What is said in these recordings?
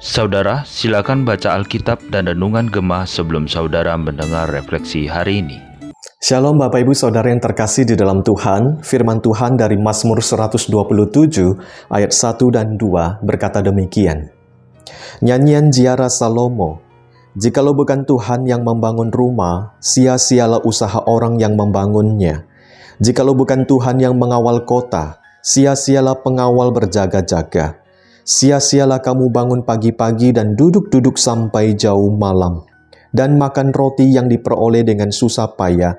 Saudara, silakan baca Alkitab dan Renungan Gemah sebelum saudara mendengar refleksi hari ini. Shalom Bapak Ibu Saudara yang terkasih di dalam Tuhan, firman Tuhan dari Mazmur 127 ayat 1 dan 2 berkata demikian. Nyanyian Ziarah Salomo, Jikalau bukan Tuhan yang membangun rumah, sia-sialah usaha orang yang membangunnya. Jikalau bukan Tuhan yang mengawal kota, sia-sialah pengawal berjaga-jaga. Sia-sialah kamu bangun pagi-pagi dan duduk-duduk sampai jauh malam, dan makan roti yang diperoleh dengan susah payah,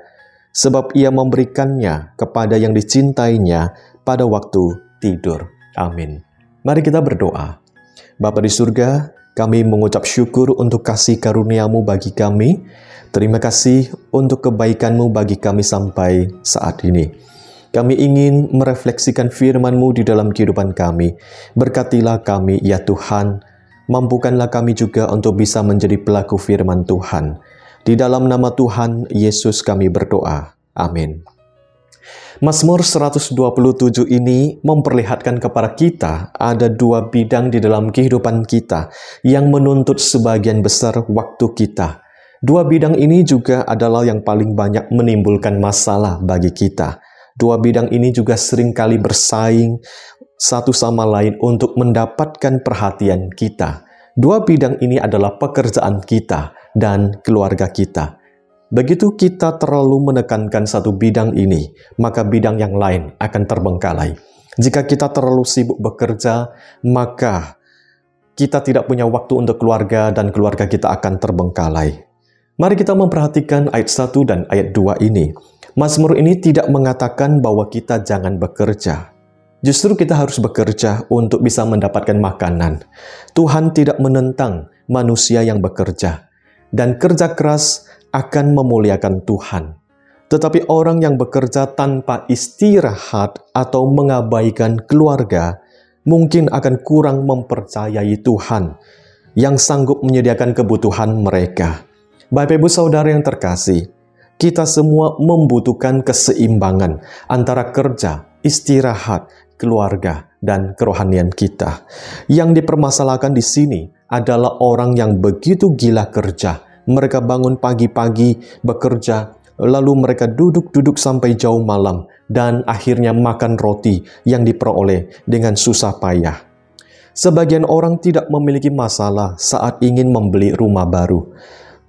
sebab ia memberikannya kepada yang dicintainya pada waktu tidur. Amin. Mari kita berdoa. Bapa di surga, kami mengucap syukur untuk kasih karuniamu bagi kami. Terima kasih untuk kebaikanmu bagi kami sampai saat ini. Kami ingin merefleksikan firman-Mu di dalam kehidupan kami. Berkatilah kami, ya Tuhan. Mampukanlah kami juga untuk bisa menjadi pelaku firman Tuhan. Di dalam nama Tuhan Yesus kami berdoa. Amin. Mazmur 127 ini memperlihatkan kepada kita ada dua bidang di dalam kehidupan kita yang menuntut sebagian besar waktu kita. Dua bidang ini juga adalah yang paling banyak menimbulkan masalah bagi kita. Dua bidang ini juga sering kali bersaing satu sama lain untuk mendapatkan perhatian kita. Dua bidang ini adalah pekerjaan kita dan keluarga kita. Begitu kita terlalu menekankan satu bidang ini, maka bidang yang lain akan terbengkalai. Jika kita terlalu sibuk bekerja, maka kita tidak punya waktu untuk keluarga dan keluarga kita akan terbengkalai. Mari kita memperhatikan ayat 1 dan ayat 2 ini. Mazmur ini tidak mengatakan bahwa kita jangan bekerja. Justru kita harus bekerja untuk bisa mendapatkan makanan. Tuhan tidak menentang manusia yang bekerja, dan kerja keras akan memuliakan Tuhan. Tetapi orang yang bekerja tanpa istirahat atau mengabaikan keluarga mungkin akan kurang mempercayai Tuhan yang sanggup menyediakan kebutuhan mereka. Bapak Ibu Saudara yang terkasih, kita semua membutuhkan keseimbangan antara kerja, istirahat, keluarga, dan kerohanian kita. Yang dipermasalahkan di sini adalah orang yang begitu gila kerja. Mereka bangun pagi-pagi bekerja, lalu mereka duduk-duduk sampai jauh malam, dan akhirnya makan roti yang diperoleh dengan susah payah. Sebagian orang tidak memiliki masalah saat ingin membeli rumah baru,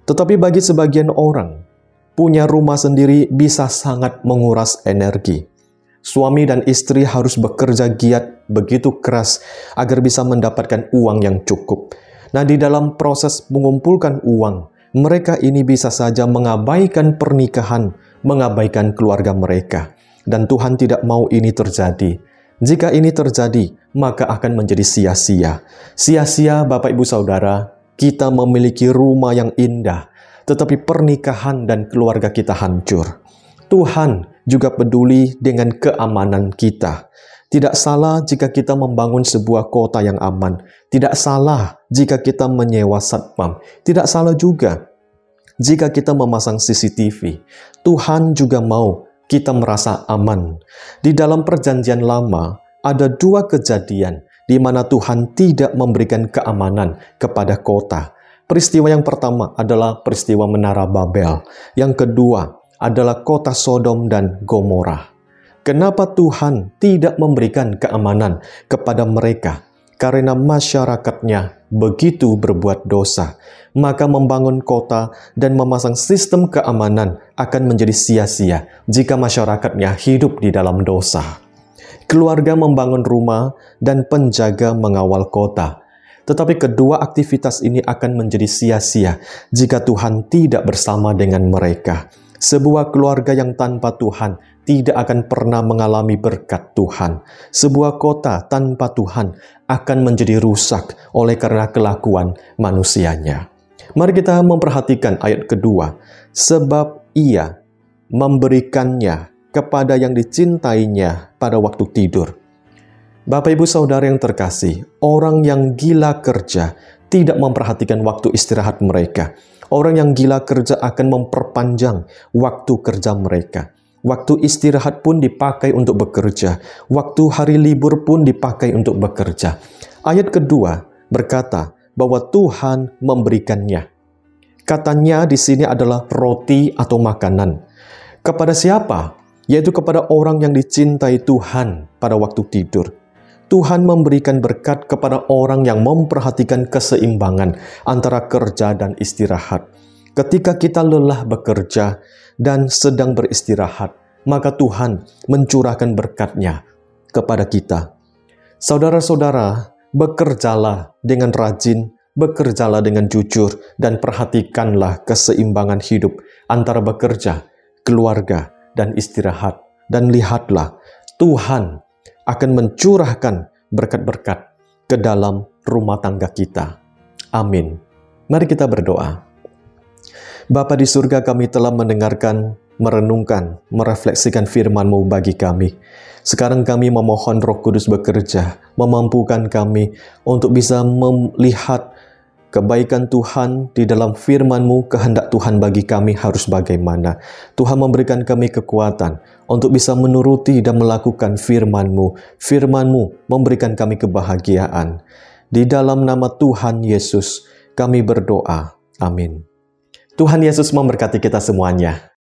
tetapi bagi sebagian orang, punya rumah sendiri bisa sangat menguras energi. Suami dan istri harus bekerja giat begitu keras agar bisa mendapatkan uang yang cukup. Nah, di dalam proses mengumpulkan uang, mereka ini bisa saja mengabaikan pernikahan, mengabaikan keluarga mereka. Dan Tuhan tidak mau ini terjadi. Jika ini terjadi, maka akan menjadi sia-sia. Sia-sia, Bapak Ibu Saudara, kita memiliki rumah yang indah, tetapi pernikahan dan keluarga kita hancur. Tuhan juga peduli dengan keamanan kita. Tidak salah jika kita membangun sebuah kota yang aman. Tidak salah jika kita menyewa satpam. Tidak salah juga jika kita memasang CCTV. Tuhan juga mau kita merasa aman. Di dalam Perjanjian Lama, ada dua kejadian di mana Tuhan tidak memberikan keamanan kepada kota. Peristiwa yang pertama adalah peristiwa Menara Babel. Yang kedua adalah kota Sodom dan Gomora. Kenapa Tuhan tidak memberikan keamanan kepada mereka? Karena masyarakatnya begitu berbuat dosa, maka membangun kota dan memasang sistem keamanan akan menjadi sia-sia jika masyarakatnya hidup di dalam dosa. Keluarga membangun rumah dan penjaga mengawal kota tetapi kedua aktivitas ini akan menjadi sia-sia jika Tuhan tidak bersama dengan mereka. Sebuah keluarga yang tanpa Tuhan tidak akan pernah mengalami berkat Tuhan. Sebuah kota tanpa Tuhan akan menjadi rusak oleh karena kelakuan manusianya. Mari kita memperhatikan ayat kedua. Sebab ia memberikannya kepada yang dicintainya pada waktu tidur Bapak Ibu Saudara yang terkasih, orang yang gila kerja tidak memperhatikan waktu istirahat mereka. Orang yang gila kerja akan memperpanjang waktu kerja mereka. Waktu istirahat pun dipakai untuk bekerja. Waktu hari libur pun dipakai untuk bekerja. Ayat kedua berkata bahwa Tuhan memberikannya. Katanya di sini adalah roti atau makanan. Kepada siapa? Yaitu kepada orang yang dicintai Tuhan pada waktu tidur. Tuhan memberikan berkat kepada orang yang memperhatikan keseimbangan antara kerja dan istirahat. Ketika kita lelah bekerja dan sedang beristirahat, maka Tuhan mencurahkan berkatnya kepada kita. Saudara-saudara, bekerjalah dengan rajin, bekerjalah dengan jujur, dan perhatikanlah keseimbangan hidup antara bekerja, keluarga, dan istirahat. Dan lihatlah, Tuhan akan mencurahkan berkat-berkat ke dalam rumah tangga kita. Amin. Mari kita berdoa. Bapa di surga kami telah mendengarkan, merenungkan, merefleksikan firman-Mu bagi kami. Sekarang kami memohon roh kudus bekerja, memampukan kami untuk bisa melihat kebaikan Tuhan di dalam firman-Mu, kehendak Tuhan bagi kami harus bagaimana. Tuhan memberikan kami kekuatan untuk bisa menuruti dan melakukan firman-Mu. Firman-Mu memberikan kami kebahagiaan. Di dalam nama Tuhan Yesus, kami berdoa. Amin. Tuhan Yesus memberkati kita semuanya.